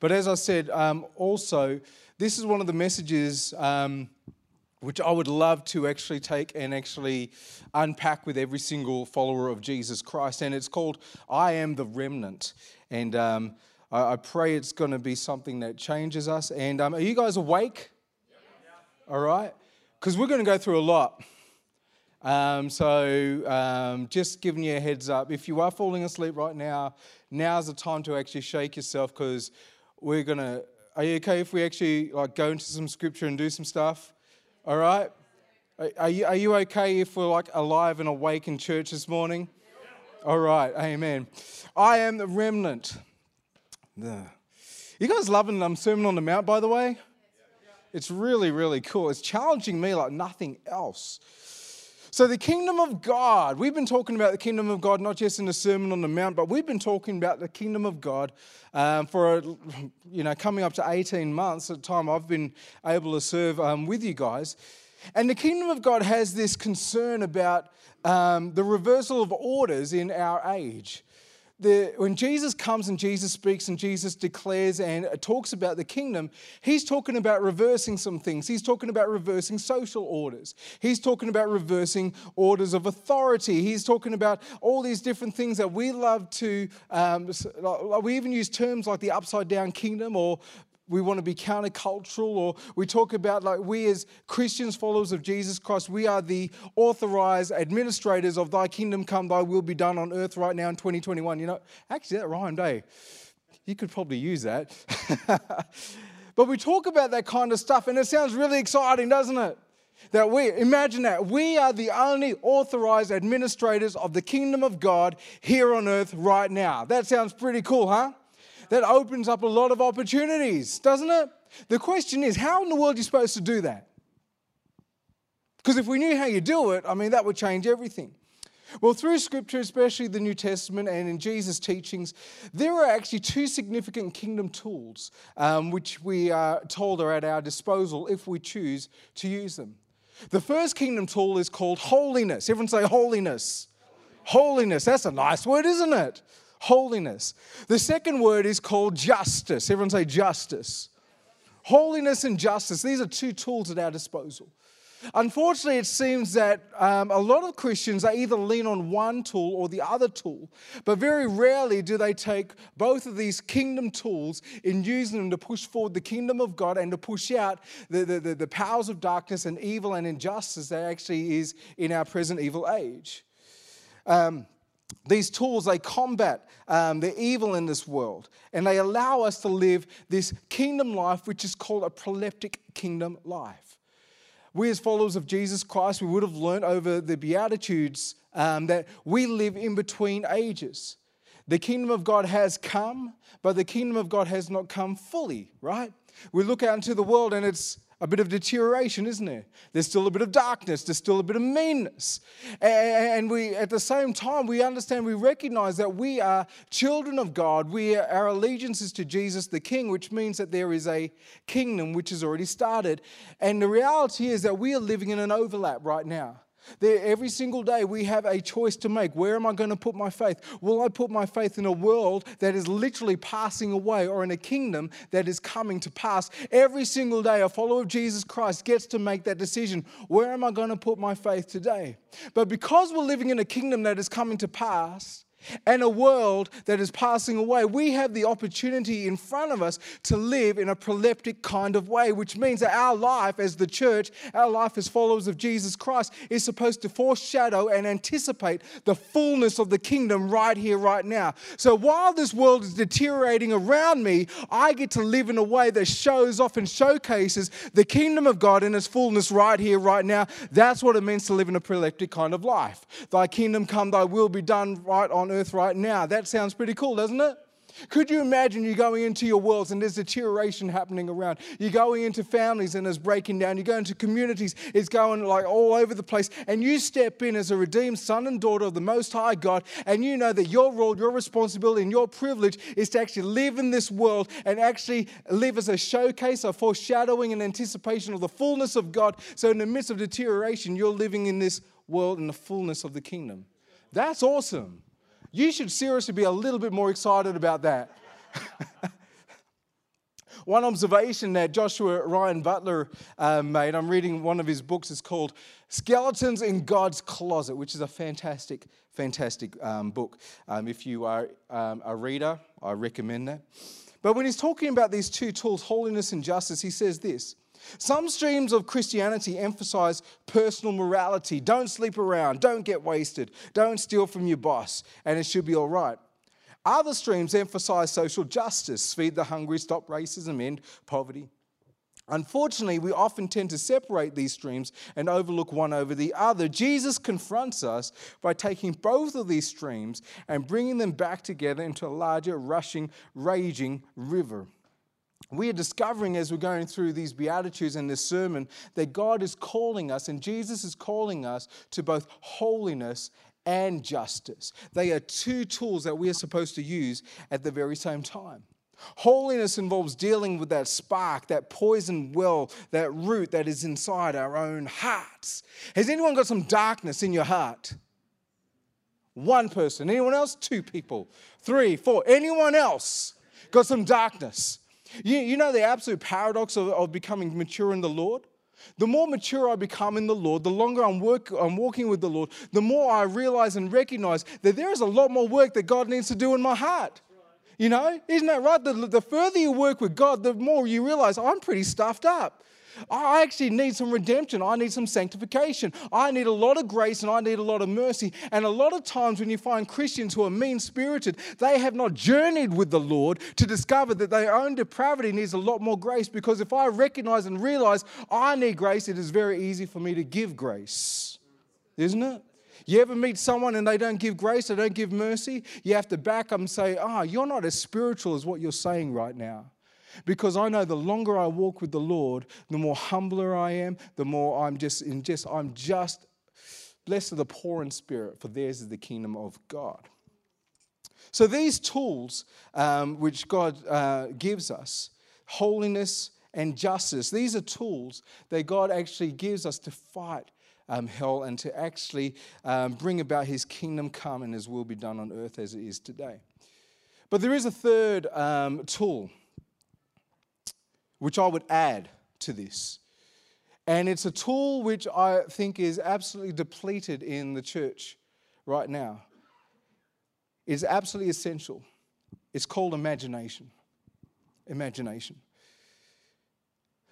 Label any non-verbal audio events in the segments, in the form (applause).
But as I said, um, also, this is one of the messages um, which I would love to actually take and actually unpack with every single follower of Jesus Christ. And it's called I Am the Remnant. And um, I, I, pray it's going to be something that changes us. And um, are you guys awake? All right? Because we're going to go through a lot. Um, so, um, just giving you a heads up. If you are falling asleep right now, now's the time to actually shake yourself because we're going to. Are you okay if we actually like go into some scripture and do some stuff? All right? Are you, are you okay if we're like alive and awake in church this morning? All right, amen. I am the remnant. You guys loving um, Sermon on the Mount, by the way? It's really, really cool. It's challenging me like nothing else. So, the kingdom of God, we've been talking about the kingdom of God not just in the Sermon on the Mount, but we've been talking about the kingdom of God um, for, you know, coming up to 18 months at the time I've been able to serve um, with you guys. And the kingdom of God has this concern about um, the reversal of orders in our age the, when Jesus comes and Jesus speaks and Jesus declares and talks about the kingdom, he's talking about reversing some things. He's talking about reversing social orders. He's talking about reversing orders of authority. He's talking about all these different things that we love to, um, we even use terms like the upside down kingdom or we want to be countercultural, or we talk about like we as Christians, followers of Jesus Christ, we are the authorized administrators of thy kingdom come, thy will be done on earth right now in 2021. You know, actually, that rhymed, eh? You could probably use that. (laughs) but we talk about that kind of stuff, and it sounds really exciting, doesn't it? That we, imagine that, we are the only authorized administrators of the kingdom of God here on earth right now. That sounds pretty cool, huh? That opens up a lot of opportunities, doesn't it? The question is, how in the world are you supposed to do that? Because if we knew how you do it, I mean, that would change everything. Well, through Scripture, especially the New Testament and in Jesus' teachings, there are actually two significant kingdom tools um, which we are told are at our disposal if we choose to use them. The first kingdom tool is called holiness. Everyone say holiness. Holiness. That's a nice word, isn't it? Holiness. The second word is called justice. Everyone say justice. Holiness and justice, these are two tools at our disposal. Unfortunately, it seems that um, a lot of Christians they either lean on one tool or the other tool, but very rarely do they take both of these kingdom tools in using them to push forward the kingdom of God and to push out the, the, the, the powers of darkness and evil and injustice that actually is in our present evil age. Um, these tools, they combat um, the evil in this world and they allow us to live this kingdom life, which is called a proleptic kingdom life. We, as followers of Jesus Christ, we would have learned over the Beatitudes um, that we live in between ages. The kingdom of God has come, but the kingdom of God has not come fully, right? We look out into the world and it's a bit of deterioration, isn't there? There's still a bit of darkness, there's still a bit of meanness. And we, at the same time, we understand, we recognize that we are children of God. We are, our allegiance is to Jesus the King, which means that there is a kingdom which has already started. And the reality is that we are living in an overlap right now. There, every single day, we have a choice to make. Where am I going to put my faith? Will I put my faith in a world that is literally passing away or in a kingdom that is coming to pass? Every single day, a follower of Jesus Christ gets to make that decision. Where am I going to put my faith today? But because we're living in a kingdom that is coming to pass, and a world that is passing away, we have the opportunity in front of us to live in a proleptic kind of way, which means that our life as the church, our life as followers of Jesus Christ, is supposed to foreshadow and anticipate the fullness of the kingdom right here, right now. So while this world is deteriorating around me, I get to live in a way that shows off and showcases the kingdom of God in its fullness right here, right now. That's what it means to live in a proleptic kind of life. Thy kingdom come, thy will be done right on earth right now. That sounds pretty cool, doesn't it? Could you imagine you going into your worlds and there's deterioration happening around? You're going into families and there's breaking down. You go into communities, it's going like all over the place. And you step in as a redeemed son and daughter of the Most High God, and you know that your role, your responsibility, and your privilege is to actually live in this world and actually live as a showcase, a foreshadowing and anticipation of the fullness of God. So in the midst of deterioration, you're living in this world in the fullness of the kingdom. That's awesome. You should seriously be a little bit more excited about that. (laughs) One observation that Joshua Ryan Butler um, made, I'm reading one of his books, it's called Skeletons in God's Closet, which is a fantastic, fantastic um, book. Um, if you are um, a reader, I recommend that. But when he's talking about these two tools, holiness and justice, he says this some streams of Christianity emphasize personal morality. Don't sleep around, don't get wasted, don't steal from your boss, and it should be all right. Other streams emphasize social justice, feed the hungry, stop racism, end poverty. Unfortunately, we often tend to separate these streams and overlook one over the other. Jesus confronts us by taking both of these streams and bringing them back together into a larger, rushing, raging river we are discovering as we're going through these Beatitudes and this sermon that God is calling us and Jesus is calling us to both holiness and justice. They are two tools that we are supposed to use at the very same time. Holiness involves dealing with that spark, that poison well, that root that is inside our own hearts. Has anyone got some darkness in your heart? One person. Anyone else? Two people. Three, four. Anyone else got some darkness? You, you know the absolute paradox of, of becoming mature in the Lord? The more mature I become in the Lord, the longer I'm, work, I'm walking with the Lord, the more I realize and recognize that there is a lot more work that God needs to do in my heart. You know, isn't that right? The, the further you work with God, the more you realize I'm pretty stuffed up. I actually need some redemption. I need some sanctification. I need a lot of grace and I need a lot of mercy. And a lot of times, when you find Christians who are mean spirited, they have not journeyed with the Lord to discover that their own depravity needs a lot more grace. Because if I recognize and realize I need grace, it is very easy for me to give grace. Isn't it? You ever meet someone and they don't give grace, they don't give mercy? You have to back up and say, Ah, oh, you're not as spiritual as what you're saying right now. Because I know the longer I walk with the Lord, the more humbler I am, the more I'm just in just I'm just blessed are the poor in spirit, for theirs is the kingdom of God. So these tools um, which God uh, gives us, holiness and justice, these are tools that God actually gives us to fight um, hell and to actually um, bring about His kingdom come and His will be done on earth as it is today. But there is a third um, tool which I would add to this. And it's a tool which I think is absolutely depleted in the church right now. It's absolutely essential. It's called imagination. Imagination.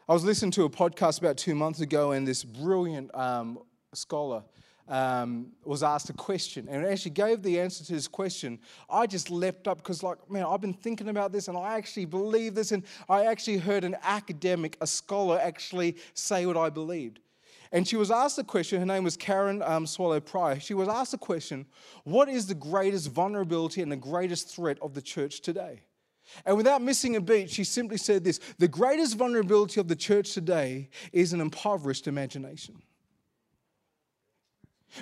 I was listening to a podcast about two months ago, and this brilliant um, scholar um, was asked a question. And she gave the answer to this question, I just leapt up because, like, man, I've been thinking about this and I actually believe this. And I actually heard an academic, a scholar, actually say what I believed. And she was asked a question, her name was Karen um, Swallow Prior. She was asked a question What is the greatest vulnerability and the greatest threat of the church today? And without missing a beat, she simply said this The greatest vulnerability of the church today is an impoverished imagination.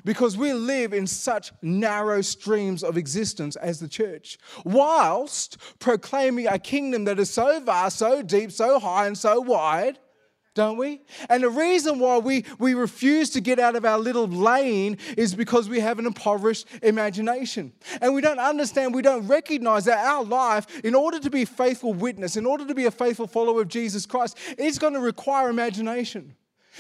Because we live in such narrow streams of existence as the church, whilst proclaiming a kingdom that is so vast, so deep, so high, and so wide, don't we? And the reason why we, we refuse to get out of our little lane is because we have an impoverished imagination. And we don't understand, we don't recognize that our life, in order to be a faithful witness, in order to be a faithful follower of Jesus Christ, is going to require imagination.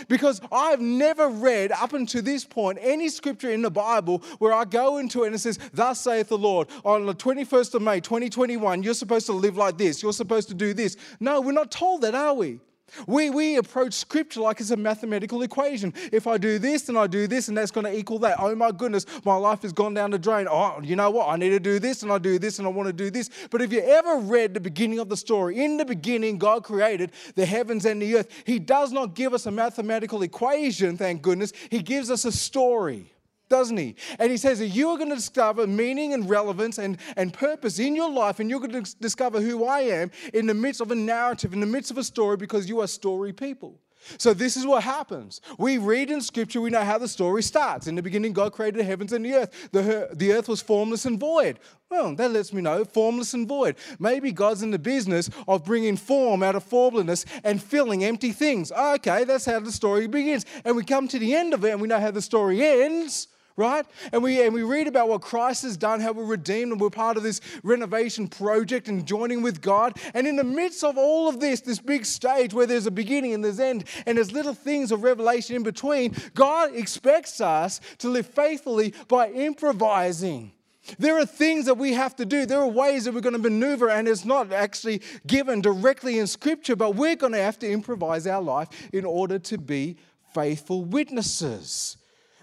Because I've never read up until this point any scripture in the Bible where I go into it and it says, Thus saith the Lord, on the 21st of May 2021, you're supposed to live like this, you're supposed to do this. No, we're not told that, are we? We, we approach scripture like it's a mathematical equation. If I do this, then I do this, and that's going to equal that. Oh my goodness, my life has gone down the drain. Oh, you know what? I need to do this, and I do this, and I want to do this. But if you ever read the beginning of the story, in the beginning, God created the heavens and the earth. He does not give us a mathematical equation, thank goodness. He gives us a story doesn't he? And he says that you are going to discover meaning and relevance and, and purpose in your life, and you're going to discover who I am in the midst of a narrative, in the midst of a story, because you are story people. So, this is what happens. We read in Scripture, we know how the story starts. In the beginning, God created the heavens and the earth. The, the earth was formless and void. Well, that lets me know formless and void. Maybe God's in the business of bringing form out of formlessness and filling empty things. Okay, that's how the story begins. And we come to the end of it and we know how the story ends right? And we, and we read about what Christ has done, how we're redeemed, and we're part of this renovation project and joining with God. And in the midst of all of this, this big stage where there's a beginning and there's end, and there's little things of revelation in between, God expects us to live faithfully by improvising. There are things that we have to do. There are ways that we're going to maneuver, and it's not actually given directly in Scripture, but we're going to have to improvise our life in order to be faithful witnesses.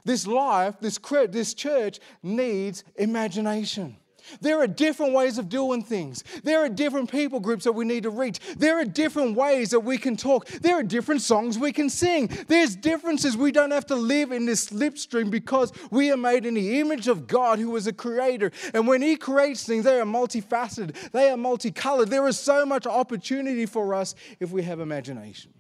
This life, this, this church needs imagination. There are different ways of doing things. There are different people groups that we need to reach. There are different ways that we can talk. There are different songs we can sing. There's differences. We don't have to live in this slipstream because we are made in the image of God who is a creator. And when He creates things, they are multifaceted, they are multicolored. There is so much opportunity for us if we have imagination.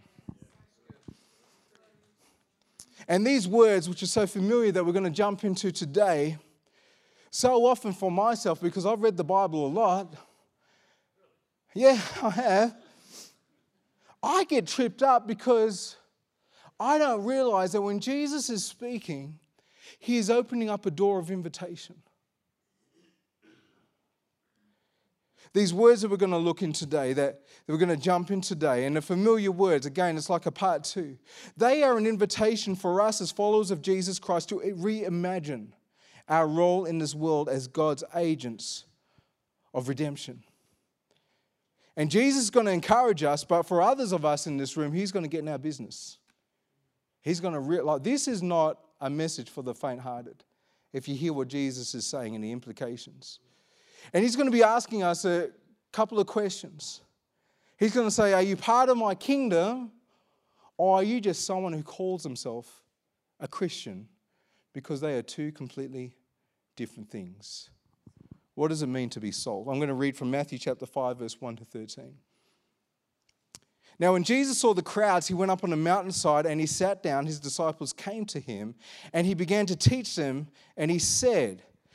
And these words, which are so familiar that we're going to jump into today, so often for myself, because I've read the Bible a lot, yeah, I have, I get tripped up because I don't realize that when Jesus is speaking, he is opening up a door of invitation. These words that we're going to look in today, that, that we're going to jump in today, and the familiar words, again, it's like a part two. They are an invitation for us as followers of Jesus Christ to reimagine our role in this world as God's agents of redemption. And Jesus is going to encourage us, but for others of us in this room, He's going to get in our business. He's going to realize this is not a message for the faint hearted, if you hear what Jesus is saying and the implications. And he's going to be asking us a couple of questions. He's going to say, Are you part of my kingdom, or are you just someone who calls himself a Christian? Because they are two completely different things. What does it mean to be salt? I'm going to read from Matthew chapter 5, verse 1 to 13. Now, when Jesus saw the crowds, he went up on a mountainside and he sat down. His disciples came to him and he began to teach them. And he said,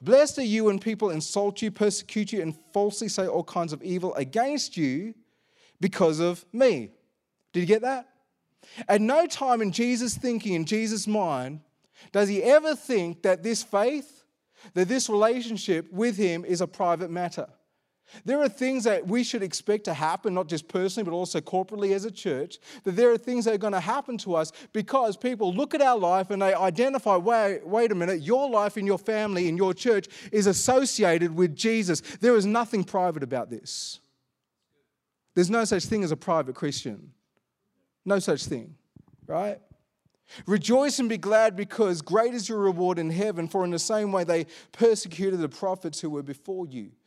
Blessed are you when people insult you, persecute you, and falsely say all kinds of evil against you because of me. Did you get that? At no time in Jesus' thinking, in Jesus' mind, does he ever think that this faith, that this relationship with him is a private matter. There are things that we should expect to happen, not just personally, but also corporately as a church. That there are things that are going to happen to us because people look at our life and they identify wait, wait a minute, your life in your family, in your church is associated with Jesus. There is nothing private about this. There's no such thing as a private Christian. No such thing, right? Rejoice and be glad because great is your reward in heaven, for in the same way they persecuted the prophets who were before you.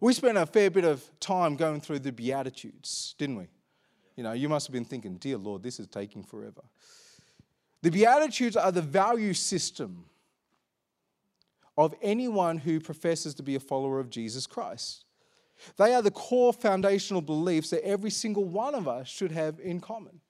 We spent a fair bit of time going through the Beatitudes, didn't we? You know, you must have been thinking, dear Lord, this is taking forever. The Beatitudes are the value system of anyone who professes to be a follower of Jesus Christ. They are the core foundational beliefs that every single one of us should have in common.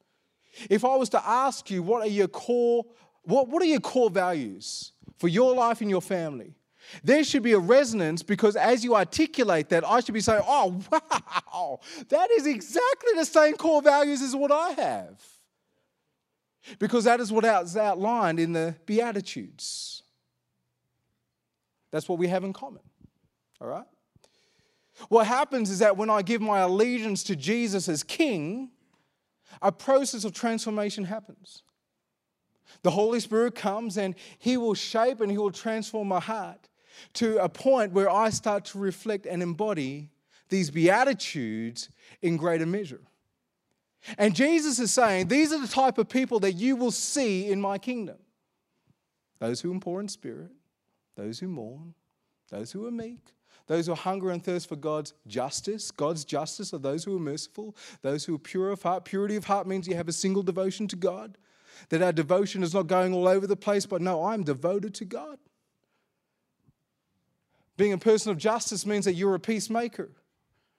If I was to ask you, what are your core, what, what are your core values for your life and your family? There should be a resonance because as you articulate that, I should be saying, oh, (laughs) wow, that is exactly the same core values as what I have. Because that is what is outlined in the Beatitudes. That's what we have in common. All right? What happens is that when I give my allegiance to Jesus as King, a process of transformation happens. The Holy Spirit comes and He will shape and He will transform my heart to a point where I start to reflect and embody these Beatitudes in greater measure. And Jesus is saying, These are the type of people that you will see in my kingdom those who are poor in spirit, those who mourn, those who are meek, those who hunger and thirst for God's justice. God's justice are those who are merciful, those who are pure of heart. Purity of heart means you have a single devotion to God, that our devotion is not going all over the place, but no, I'm devoted to God. Being a person of justice means that you're a peacemaker,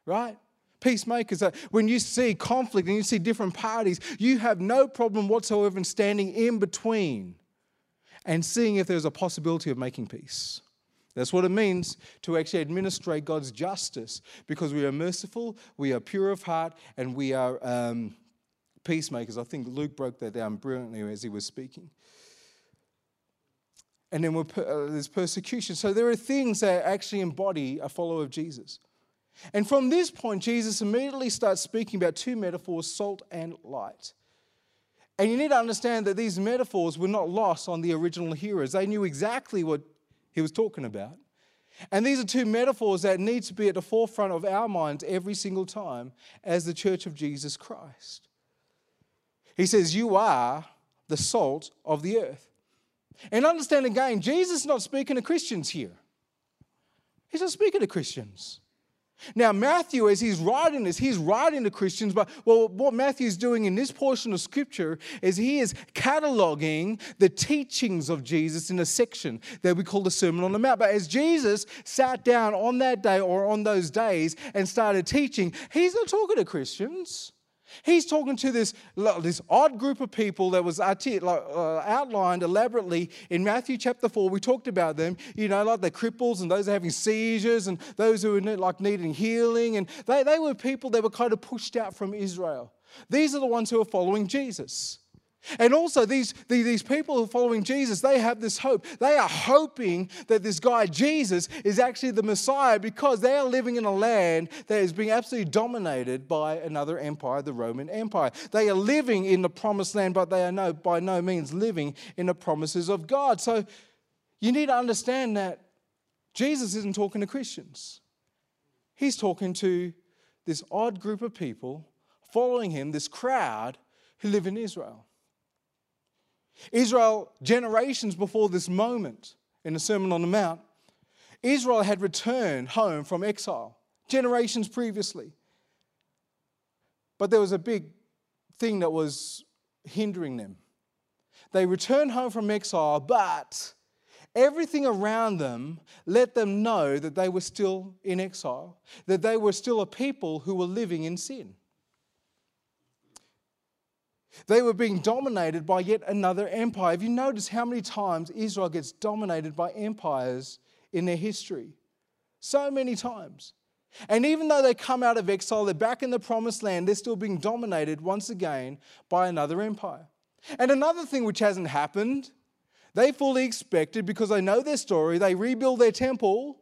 right? Peacemakers, that when you see conflict and you see different parties, you have no problem whatsoever in standing in between and seeing if there's a possibility of making peace. That's what it means to actually administrate God's justice because we are merciful, we are pure of heart, and we are um, peacemakers. I think Luke broke that down brilliantly as he was speaking. And then uh, there's persecution. So there are things that actually embody a follower of Jesus. And from this point, Jesus immediately starts speaking about two metaphors salt and light. And you need to understand that these metaphors were not lost on the original hearers. They knew exactly what he was talking about. And these are two metaphors that need to be at the forefront of our minds every single time as the church of Jesus Christ. He says, You are the salt of the earth. And understand again, Jesus is not speaking to Christians here. He's not speaking to Christians. Now, Matthew, as he's writing this, he's writing to Christians, but well, what Matthew's doing in this portion of scripture is he is cataloging the teachings of Jesus in a section that we call the Sermon on the Mount. But as Jesus sat down on that day or on those days and started teaching, he's not talking to Christians. He's talking to this, this odd group of people that was uh, outlined elaborately in Matthew chapter 4. We talked about them, you know, like the cripples and those having seizures and those who were like needing healing. And they, they were people that were kind of pushed out from Israel. These are the ones who are following Jesus. And also, these, these people who are following Jesus, they have this hope. They are hoping that this guy, Jesus, is actually the Messiah because they are living in a land that is being absolutely dominated by another empire, the Roman Empire. They are living in the promised land, but they are no, by no means living in the promises of God. So you need to understand that Jesus isn't talking to Christians, he's talking to this odd group of people following him, this crowd who live in Israel. Israel, generations before this moment in the Sermon on the Mount, Israel had returned home from exile, generations previously. But there was a big thing that was hindering them. They returned home from exile, but everything around them let them know that they were still in exile, that they were still a people who were living in sin. They were being dominated by yet another empire. Have you noticed how many times Israel gets dominated by empires in their history? So many times. And even though they come out of exile, they're back in the promised land, they're still being dominated once again by another empire. And another thing which hasn't happened, they fully expected because they know their story, they rebuild their temple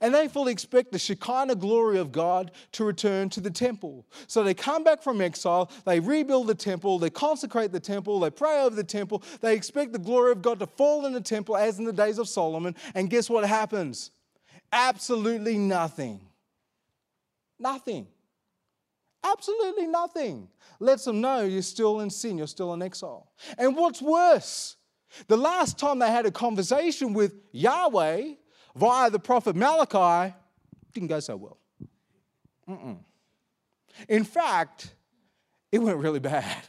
and they fully expect the Shekinah glory of God to return to the temple. So they come back from exile, they rebuild the temple, they consecrate the temple, they pray over the temple, they expect the glory of God to fall in the temple as in the days of Solomon. And guess what happens? Absolutely nothing. Nothing. Absolutely nothing. Lets them know you're still in sin, you're still in exile. And what's worse, the last time they had a conversation with Yahweh, via the prophet Malachi didn't go so well. Mm-mm. In fact, it went really bad.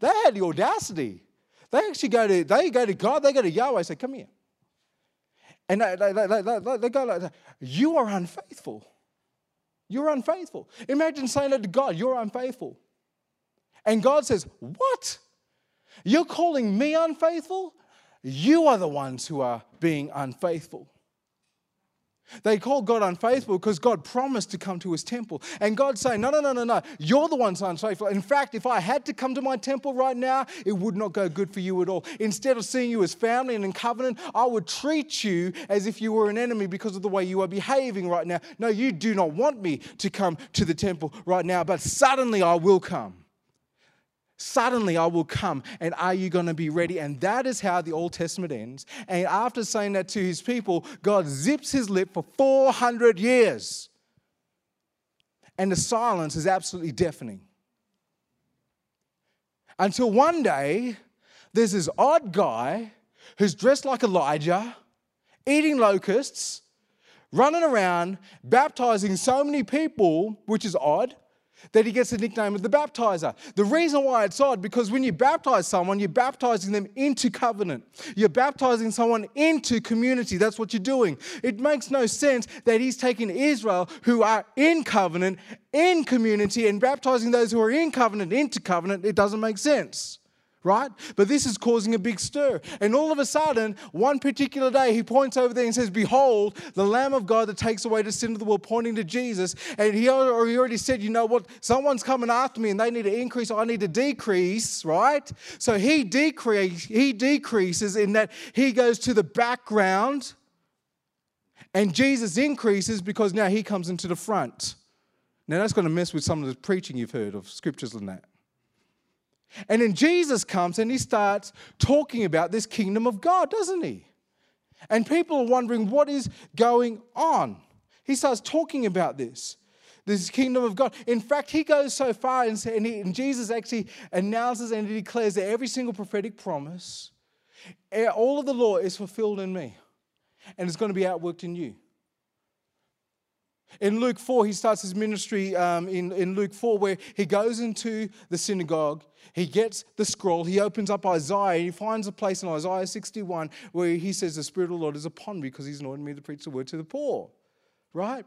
They had the audacity. They actually go to they go to God, they go to Yahweh and say, Come here. And they, they, they, they, they go like, You are unfaithful. You're unfaithful. Imagine saying that to God, You're unfaithful. And God says, What? You're calling me unfaithful? You are the ones who are being unfaithful. They call God unfaithful because God promised to come to his temple. And God's saying, No, no, no, no, no. You're the ones unfaithful. In fact, if I had to come to my temple right now, it would not go good for you at all. Instead of seeing you as family and in covenant, I would treat you as if you were an enemy because of the way you are behaving right now. No, you do not want me to come to the temple right now, but suddenly I will come. Suddenly I will come, and are you going to be ready? And that is how the Old Testament ends. And after saying that to his people, God zips his lip for 400 years. and the silence is absolutely deafening. Until one day, there's this odd guy who's dressed like Elijah, eating locusts, running around, baptizing so many people, which is odd that he gets the nickname of the baptizer. The reason why it's odd, because when you baptize someone, you're baptizing them into covenant. You're baptizing someone into community. That's what you're doing. It makes no sense that he's taking Israel, who are in covenant, in community, and baptizing those who are in covenant into covenant. It doesn't make sense right? But this is causing a big stir. And all of a sudden, one particular day, he points over there and says, Behold, the Lamb of God that takes away the sin of the world, pointing to Jesus. And he already said, You know what? Someone's coming after me and they need to increase, I need to decrease, right? So he, decrease, he decreases in that he goes to the background. And Jesus increases because now he comes into the front. Now, that's going to mess with some of the preaching you've heard of scriptures and that. And then Jesus comes and he starts talking about this kingdom of God, doesn't he? And people are wondering what is going on. He starts talking about this, this kingdom of God. In fact, he goes so far and, and, he, and Jesus actually announces and he declares that every single prophetic promise, eh, all of the law is fulfilled in me and it's going to be outworked in you. In Luke 4, he starts his ministry um, in, in Luke 4, where he goes into the synagogue, he gets the scroll, he opens up Isaiah, and he finds a place in Isaiah 61 where he says, The Spirit of the Lord is upon me because he's anointed me to preach the word to the poor. Right?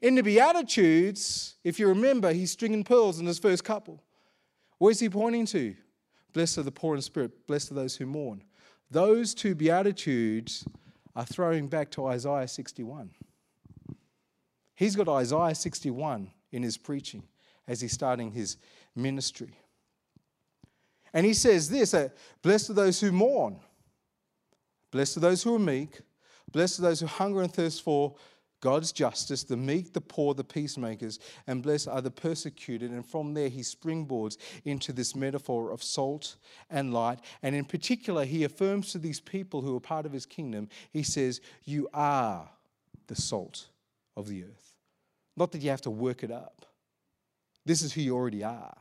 In the Beatitudes, if you remember, he's stringing pearls in his first couple. Where's he pointing to? Blessed are the poor in spirit, blessed are those who mourn. Those two Beatitudes are throwing back to Isaiah 61. He's got Isaiah 61 in his preaching as he's starting his ministry. And he says this Blessed are those who mourn, blessed are those who are meek, blessed are those who hunger and thirst for God's justice, the meek, the poor, the peacemakers, and blessed are the persecuted. And from there, he springboards into this metaphor of salt and light. And in particular, he affirms to these people who are part of his kingdom, he says, You are the salt of the earth. Not that you have to work it up. This is who you already are.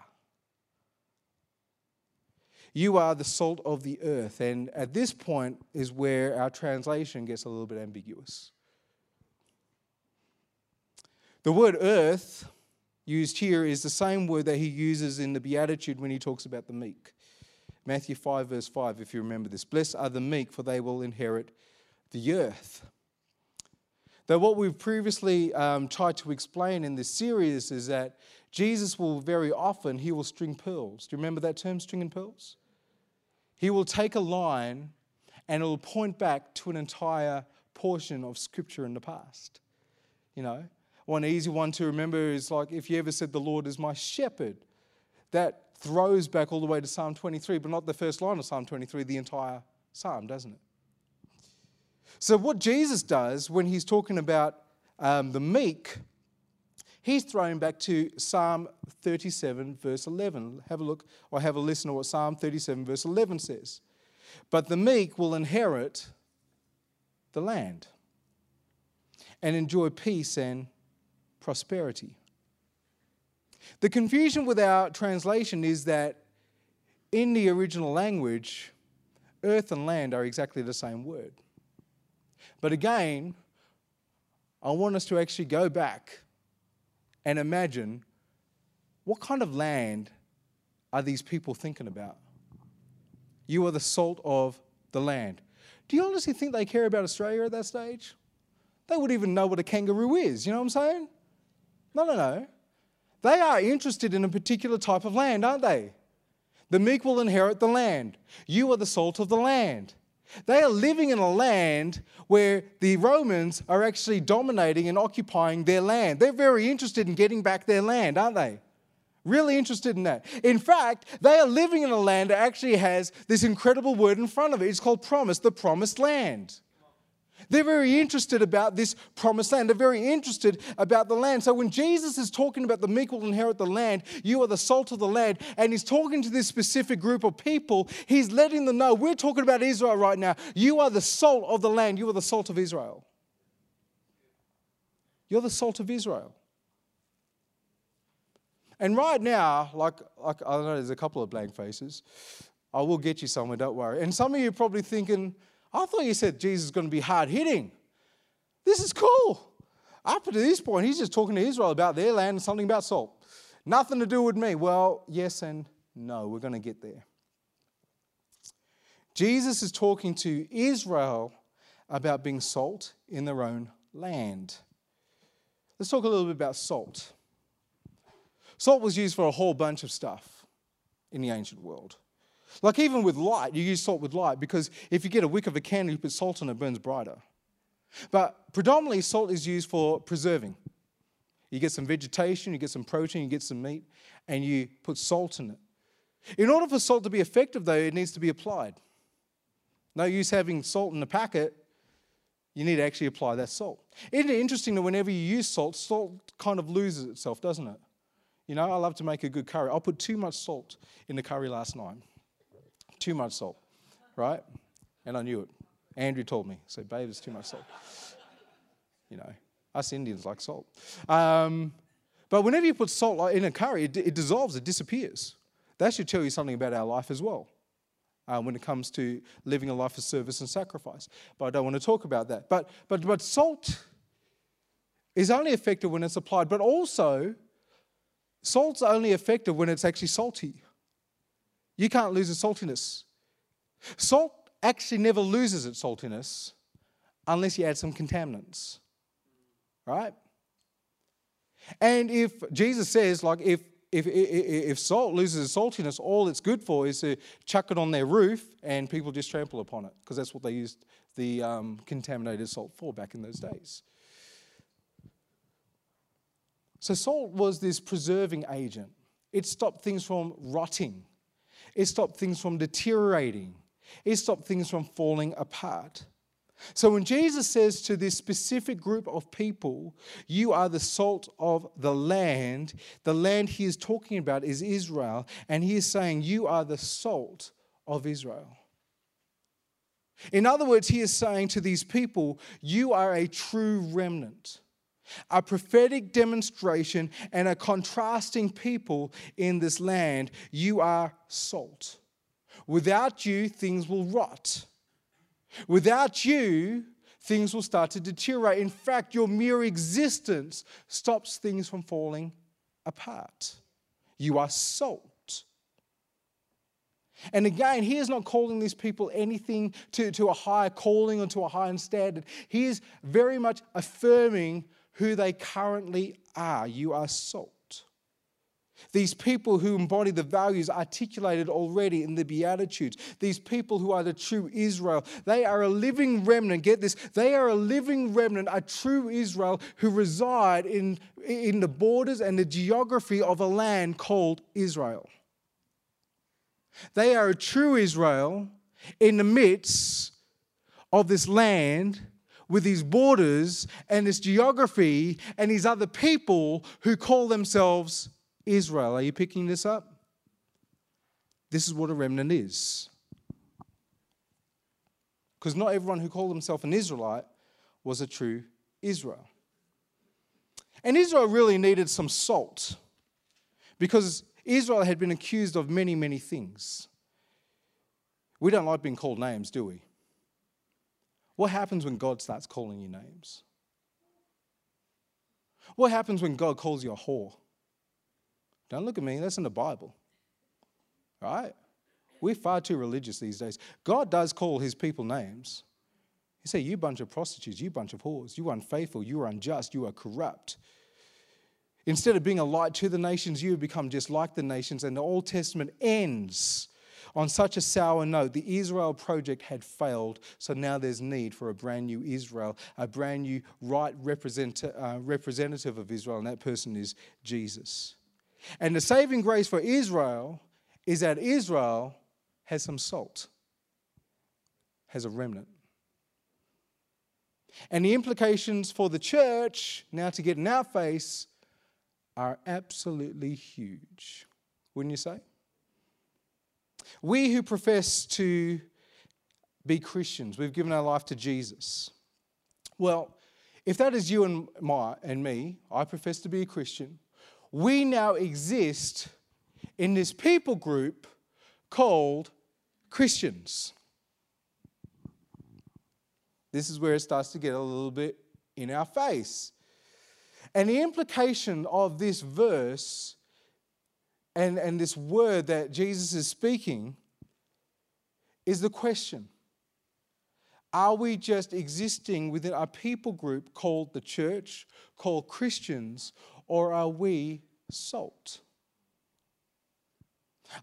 You are the salt of the earth. And at this point is where our translation gets a little bit ambiguous. The word earth used here is the same word that he uses in the Beatitude when he talks about the meek. Matthew 5, verse 5, if you remember this. Blessed are the meek, for they will inherit the earth. Though what we've previously um, tried to explain in this series is that Jesus will very often, he will string pearls. Do you remember that term, stringing pearls? He will take a line and it will point back to an entire portion of scripture in the past. You know, one easy one to remember is like if you ever said, The Lord is my shepherd, that throws back all the way to Psalm 23, but not the first line of Psalm 23, the entire psalm, doesn't it? So, what Jesus does when he's talking about um, the meek, he's throwing back to Psalm 37, verse 11. Have a look or have a listen to what Psalm 37, verse 11 says. But the meek will inherit the land and enjoy peace and prosperity. The confusion with our translation is that in the original language, earth and land are exactly the same word. But again, I want us to actually go back and imagine what kind of land are these people thinking about? You are the salt of the land. Do you honestly think they care about Australia at that stage? They would even know what a kangaroo is, you know what I'm saying? No, no, no. They are interested in a particular type of land, aren't they? The meek will inherit the land. You are the salt of the land. They are living in a land where the Romans are actually dominating and occupying their land. They're very interested in getting back their land, aren't they? Really interested in that. In fact, they are living in a land that actually has this incredible word in front of it. It's called promise, the promised land. They're very interested about this promised land. They're very interested about the land. So when Jesus is talking about the meek will inherit the land, you are the salt of the land, and he's talking to this specific group of people, he's letting them know we're talking about Israel right now. You are the salt of the land. You are the salt of Israel. You're the salt of Israel. And right now, like, like I know there's a couple of blank faces. I will get you somewhere, don't worry. And some of you are probably thinking, I thought you said Jesus is going to be hard hitting. This is cool. Up to this point, he's just talking to Israel about their land and something about salt. Nothing to do with me. Well, yes and no. We're going to get there. Jesus is talking to Israel about being salt in their own land. Let's talk a little bit about salt. Salt was used for a whole bunch of stuff in the ancient world. Like even with light, you use salt with light because if you get a wick of a candle, you put salt on it, it burns brighter. But predominantly, salt is used for preserving. You get some vegetation, you get some protein, you get some meat, and you put salt in it. In order for salt to be effective, though, it needs to be applied. No use having salt in a packet, you need to actually apply that salt. Isn't it interesting that whenever you use salt, salt kind of loses itself, doesn't it? You know, I love to make a good curry. I put too much salt in the curry last night. Too much salt, right? And I knew it. Andrew told me, said, babe, it's too much salt. (laughs) you know, us Indians like salt. Um, but whenever you put salt in a curry, it, it, dissolves, it disappears. That should tell you something about our life as well uh, when it comes to living a life of service and sacrifice. But I don't want to talk about that. But, but, but salt is only effective when it's applied, but also salt's only effective when it's actually salty. You can't lose its saltiness. Salt actually never loses its saltiness unless you add some contaminants. Right? And if Jesus says, like, if if, if, salt loses its saltiness, all it's good for is to chuck it on their roof and people just trample upon it because that's what they used the um, contaminated salt for back in those days. So, salt was this preserving agent. It stopped things from rotting, it stopped things from deteriorating, it stopped things from falling apart. So when Jesus says to this specific group of people, You are the salt of the land, the land he is talking about is Israel, and he is saying, You are the salt of Israel. In other words, he is saying to these people, You are a true remnant, a prophetic demonstration, and a contrasting people in this land. You are salt. Without you, things will rot. Without you, things will start to deteriorate. In fact, your mere existence stops things from falling apart. You are salt. And again, he is not calling these people anything to, to a higher calling or to a higher standard. He is very much affirming who they currently are. You are salt. These people who embody the values articulated already in the Beatitudes, these people who are the true Israel, they are a living remnant. Get this, they are a living remnant, a true Israel who reside in, in the borders and the geography of a land called Israel. They are a true Israel in the midst of this land with these borders and this geography and these other people who call themselves Israel. Are you picking this up? This is what a remnant is. Because not everyone who called himself an Israelite was a true Israel. And Israel really needed some salt because Israel had been accused of many, many things. We don't like being called names, do we? What happens when God starts calling you names? What happens when God calls you a whore? Don't look at me, that's in the Bible. Right? We're far too religious these days. God does call his people names. He say, You bunch of prostitutes, you bunch of whores, you unfaithful, you are unjust, you are corrupt. Instead of being a light to the nations, you have become just like the nations, and the Old Testament ends on such a sour note. The Israel project had failed, so now there's need for a brand new Israel, a brand new right represent, uh, representative of Israel, and that person is Jesus. And the saving grace for Israel is that Israel has some salt, has a remnant. And the implications for the church, now to get in our face, are absolutely huge. Wouldn't you say? We who profess to be Christians, we've given our life to Jesus. Well, if that is you and my and me, I profess to be a Christian. we now exist in this people group called Christians. This is where it starts to get a little bit in our face. And the implication of this verse and, and this word that Jesus is speaking is the question Are we just existing within a people group called the church, called Christians, or are we salt?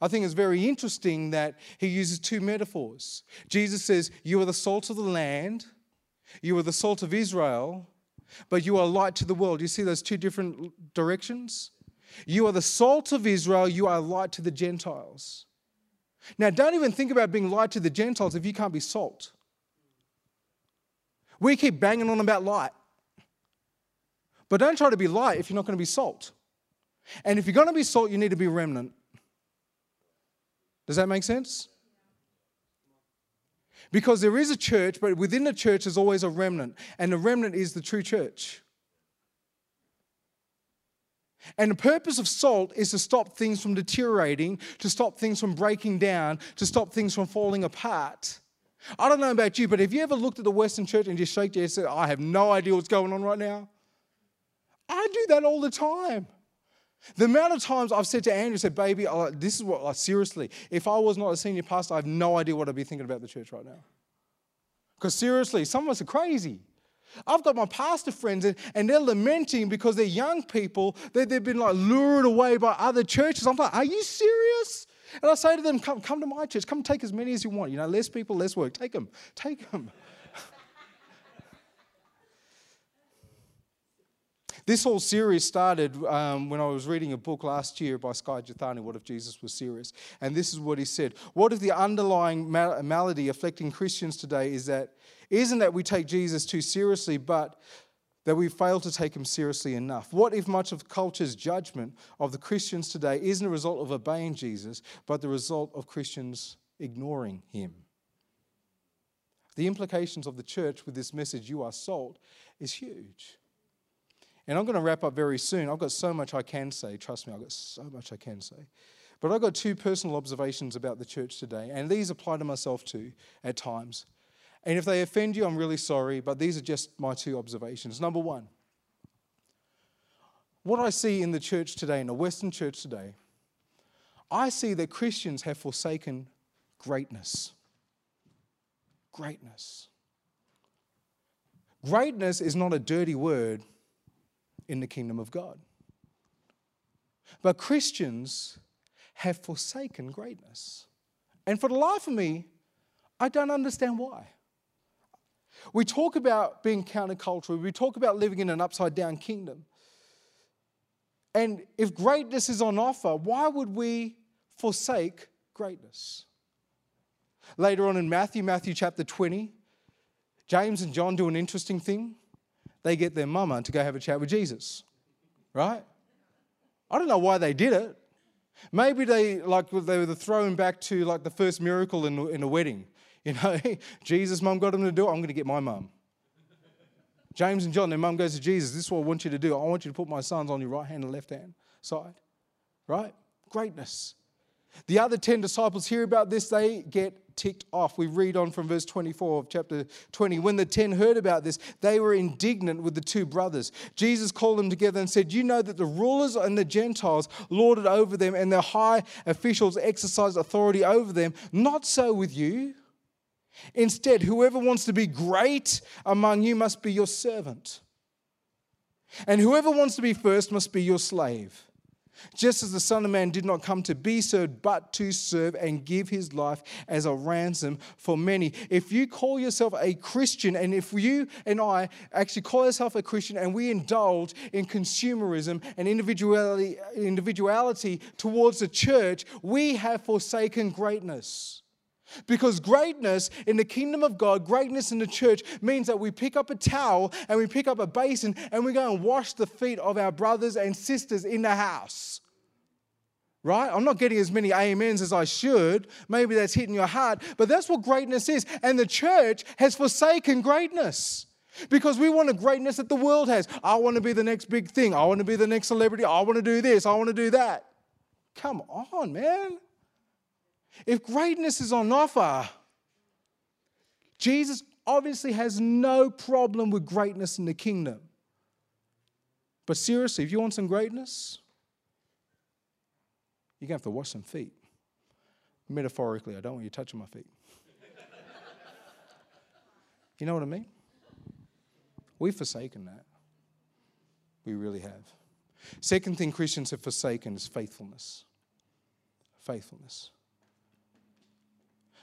I think it's very interesting that he uses two metaphors. Jesus says, You are the salt of the land, you are the salt of Israel, but you are light to the world. You see those two different directions? You are the salt of Israel, you are light to the Gentiles. Now, don't even think about being light to the Gentiles if you can't be salt. We keep banging on about light. But don't try to be light if you're not going to be salt. And if you're going to be salt, you need to be remnant. Does that make sense? Because there is a church, but within the church is always a remnant, and the remnant is the true church. And the purpose of salt is to stop things from deteriorating, to stop things from breaking down, to stop things from falling apart. I don't know about you, but have you ever looked at the Western church and just shake your head and said, I have no idea what's going on right now? I do that all the time. The amount of times I've said to Andrew, said, baby, this is what, like, seriously, if I was not a senior pastor, I have no idea what I'd be thinking about the church right now. Because seriously, some of us are crazy. I've got my pastor friends and, and they're lamenting because they're young people, they, they've been like lured away by other churches. I'm like, are you serious? And I say to them, come, come to my church, come take as many as you want. You know, less people, less work. Take them, take them. (laughs) This whole series started um, when I was reading a book last year by Skye Jethani, What If Jesus Was Serious? And this is what he said What if the underlying mal- malady afflicting Christians today is that, isn't that we take Jesus too seriously, but that we fail to take him seriously enough? What if much of culture's judgment of the Christians today isn't a result of obeying Jesus, but the result of Christians ignoring him? The implications of the church with this message, you are salt, is huge. And I'm going to wrap up very soon. I've got so much I can say. Trust me, I've got so much I can say. But I've got two personal observations about the church today, and these apply to myself too at times. And if they offend you, I'm really sorry, but these are just my two observations. Number one, what I see in the church today, in the Western church today, I see that Christians have forsaken greatness. Greatness. Greatness is not a dirty word in the kingdom of God. But Christians have forsaken greatness. And for the life of me, I don't understand why. We talk about being countercultural, we talk about living in an upside down kingdom. And if greatness is on offer, why would we forsake greatness? Later on in Matthew, Matthew chapter 20, James and John do an interesting thing they get their mama to go have a chat with Jesus, right? I don't know why they did it. Maybe they like they were thrown back to like the first miracle in, in a wedding. You know, (laughs) Jesus' mum got him to do it. I'm going to get my mum. James and John, their mum goes to Jesus. This is what I want you to do. I want you to put my sons on your right hand and left hand side. Right? Greatness. The other 10 disciples hear about this, they get ticked off. We read on from verse 24 of chapter 20. When the 10 heard about this, they were indignant with the two brothers. Jesus called them together and said, You know that the rulers and the Gentiles lorded over them, and their high officials exercised authority over them. Not so with you. Instead, whoever wants to be great among you must be your servant. And whoever wants to be first must be your slave. Just as the Son of Man did not come to be served, but to serve and give his life as a ransom for many. If you call yourself a Christian, and if you and I actually call ourselves a Christian and we indulge in consumerism and individuality, individuality towards the church, we have forsaken greatness. Because greatness in the kingdom of God, greatness in the church means that we pick up a towel and we pick up a basin and we go and wash the feet of our brothers and sisters in the house. Right? I'm not getting as many amens as I should. Maybe that's hitting your heart, but that's what greatness is. And the church has forsaken greatness. Because we want a greatness that the world has. I want to be the next big thing. I want to be the next celebrity. I want to do this. I want to do that. Come on, man. If greatness is on offer, Jesus obviously has no problem with greatness in the kingdom. But seriously, if you want some greatness, you're going to have to wash some feet. Metaphorically, I don't want you touching my feet. you know what I mean? We've forsaken that. We really have. Second thing Christians have forsaken is faithfulness. Faithfulness.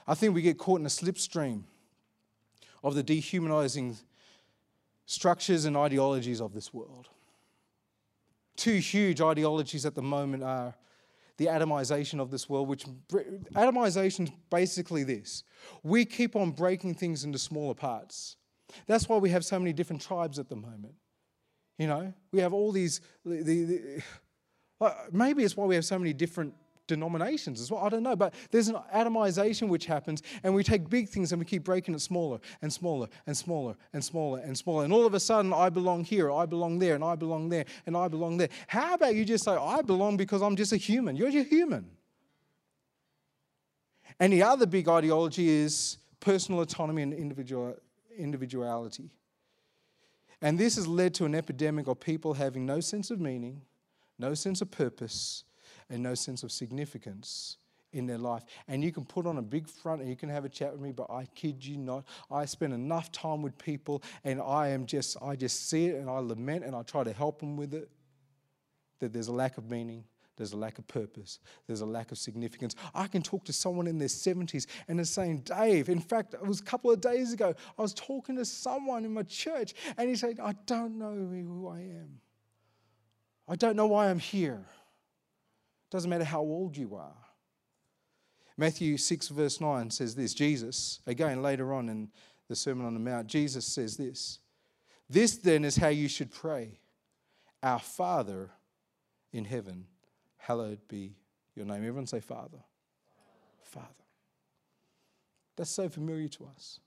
I think we get caught in a slipstream of the dehumanizing structures and ideologies of this world. Two huge ideologies at the moment are the atomization of this world, which atomization is basically this we keep on breaking things into smaller parts. That's why we have so many different tribes at the moment. You know, we have all these, the, the, maybe it's why we have so many different denominations as well. I don't know, but there's an atomization which happens, and we take big things and we keep breaking it smaller and smaller and smaller and smaller and smaller. And all of a sudden, I belong here, I belong there, and I belong there, and I belong there. How about you just say, I belong because I'm just a human? You're just human. And the other big ideology is personal autonomy and individual, individuality. And this has led to an epidemic of people having no sense of meaning, no sense of purpose, and no sense of significance in their life. And you can put on a big front and you can have a chat with me, but I kid you not, I spend enough time with people and I am just, I just see it and I lament and I try to help them with it. That there's a lack of meaning, there's a lack of purpose, there's a lack of significance. I can talk to someone in their 70s and they're saying, Dave, in fact, it was a couple of days ago, I was talking to someone in my church and he said, I don't know who I am. I don't know why I'm here. Doesn't matter how old you are. Matthew 6, verse 9 says this Jesus, again later on in the Sermon on the Mount, Jesus says this This then is how you should pray Our Father in heaven, hallowed be your name. Everyone say, Father. Father. That's so familiar to us.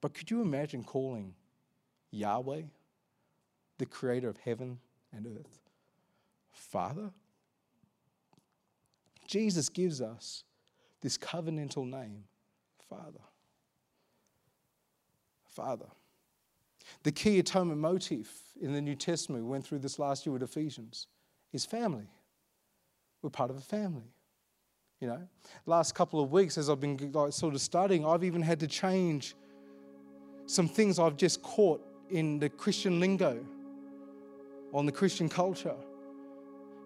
But could you imagine calling Yahweh, the creator of heaven and earth, Father? Jesus gives us this covenantal name, Father. Father. The key atonement motif in the New Testament, we went through this last year with Ephesians, is family. We're part of a family. You know, last couple of weeks, as I've been like, sort of studying, I've even had to change some things I've just caught in the Christian lingo, on the Christian culture.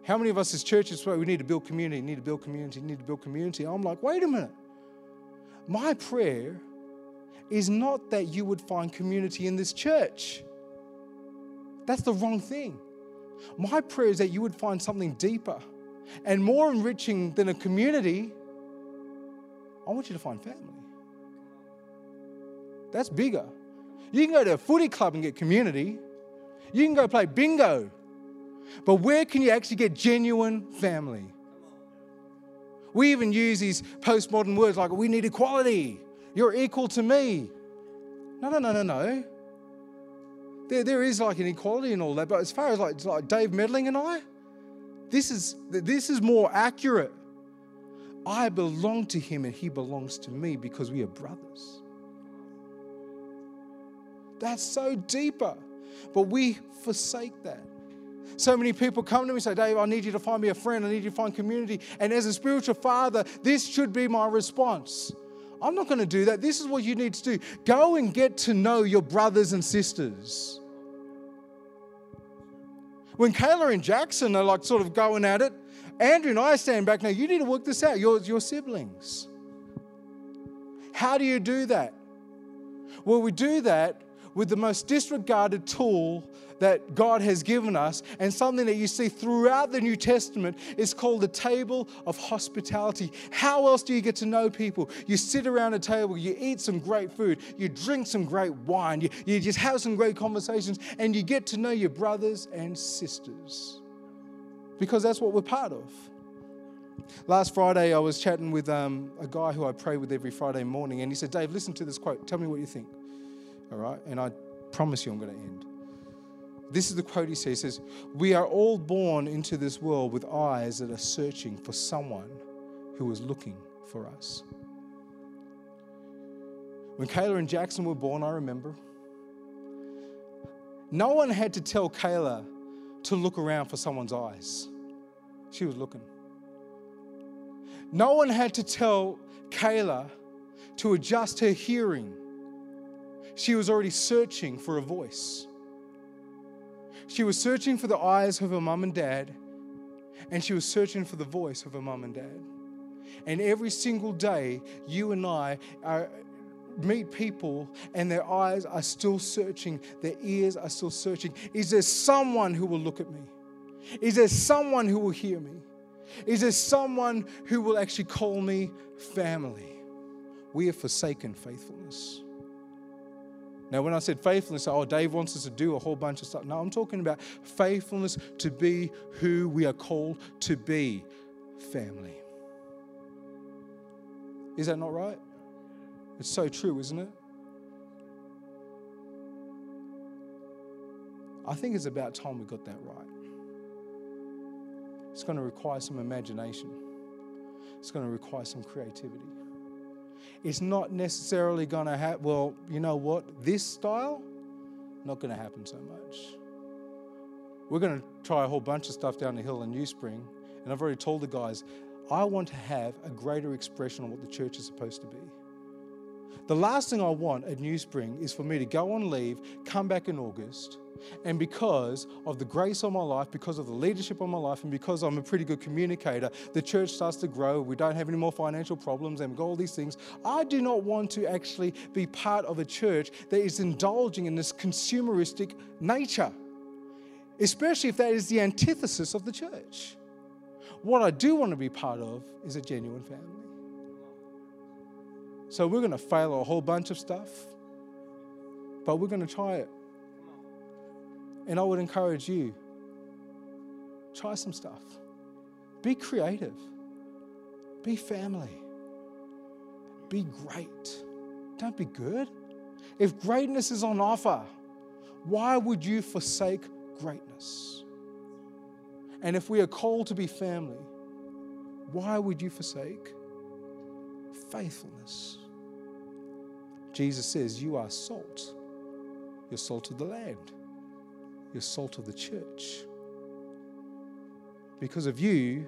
How many of us as churches say we need to build community, need to build community, need to build community? I'm like, wait a minute. My prayer is not that you would find community in this church. That's the wrong thing. My prayer is that you would find something deeper and more enriching than a community. I want you to find family. That's bigger. You can go to a footy club and get community. You can go play bingo but where can you actually get genuine family? We even use these postmodern words like, we need equality. You're equal to me. No, no, no, no, no. There, there is like an equality and all that, but as far as like, like Dave Medling and I, this is, this is more accurate. I belong to him and he belongs to me because we are brothers. That's so deeper. But we forsake that. So many people come to me and say, Dave, I need you to find me a friend. I need you to find community. And as a spiritual father, this should be my response. I'm not going to do that. This is what you need to do go and get to know your brothers and sisters. When Kayla and Jackson are like sort of going at it, Andrew and I stand back now. You need to work this out. Your, your siblings. How do you do that? Well, we do that with the most disregarded tool that God has given us, and something that you see throughout the New Testament is called the table of hospitality. How else do you get to know people? You sit around a table, you eat some great food, you drink some great wine, you, you just have some great conversations, and you get to know your brothers and sisters. Because that's what we're part of. Last Friday, I was chatting with um, a guy who I pray with every Friday morning, and he said, Dave, listen to this quote. Tell me what you think all right? And I Promise you, I'm going to end. This is the quote he says. He says, We are all born into this world with eyes that are searching for someone who is looking for us. When Kayla and Jackson were born, I remember, no one had to tell Kayla to look around for someone's eyes. She was looking. No one had to tell Kayla to adjust her hearing. She was already searching for a voice. She was searching for the eyes of her mum and dad, and she was searching for the voice of her mum and dad. And every single day, you and I are, meet people, and their eyes are still searching, their ears are still searching. Is there someone who will look at me? Is there someone who will hear me? Is there someone who will actually call me family? We have forsaken faithfulness. Now, when I said faithfulness, oh, Dave wants us to do a whole bunch of stuff. No, I'm talking about faithfulness to be who we are called to be family. Is that not right? It's so true, isn't it? I think it's about time we got that right. It's going to require some imagination, it's going to require some creativity. It's not necessarily going to happen, well, you know what? This style, not going to happen so much. We're going to try a whole bunch of stuff down the hill in New Spring, and I've already told the guys, I want to have a greater expression of what the church is supposed to be. The last thing I want at New Spring is for me to go on leave, come back in August, and because of the grace on my life, because of the leadership on my life, and because I'm a pretty good communicator, the church starts to grow. We don't have any more financial problems and all these things. I do not want to actually be part of a church that is indulging in this consumeristic nature, especially if that is the antithesis of the church. What I do want to be part of is a genuine family. So we're going to fail a whole bunch of stuff, but we're going to try it. And I would encourage you try some stuff. Be creative. Be family. Be great. Don't be good. If greatness is on offer, why would you forsake greatness? And if we are called to be family, why would you forsake faithfulness? Jesus says, You are salt. You're salt of the land. You're salt of the church. Because of you,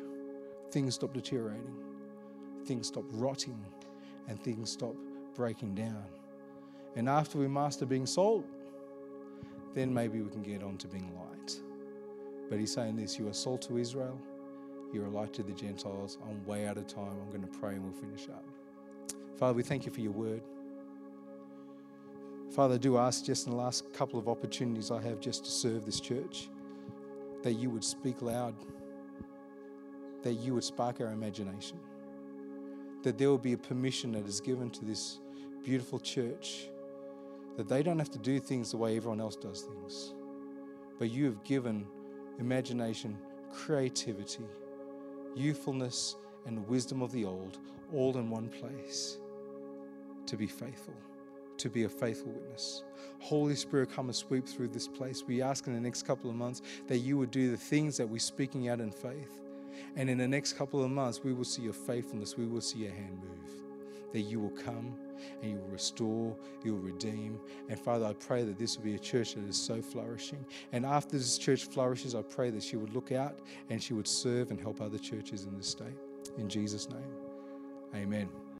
things stop deteriorating, things stop rotting, and things stop breaking down. And after we master being salt, then maybe we can get on to being light. But he's saying this you are salt to Israel, you're a light to the Gentiles. I'm way out of time. I'm going to pray and we'll finish up. Father, we thank you for your word. Father, I do ask just in the last couple of opportunities I have just to serve this church that you would speak loud, that you would spark our imagination, that there will be a permission that is given to this beautiful church, that they don't have to do things the way everyone else does things, but you have given imagination, creativity, youthfulness, and wisdom of the old all in one place to be faithful to be a faithful witness. Holy Spirit, come and sweep through this place. We ask in the next couple of months that you would do the things that we're speaking out in faith. And in the next couple of months, we will see your faithfulness, we will see your hand move. That you will come and you will restore, you will redeem. And Father, I pray that this will be a church that is so flourishing. And after this church flourishes, I pray that she would look out and she would serve and help other churches in this state. In Jesus' name, amen.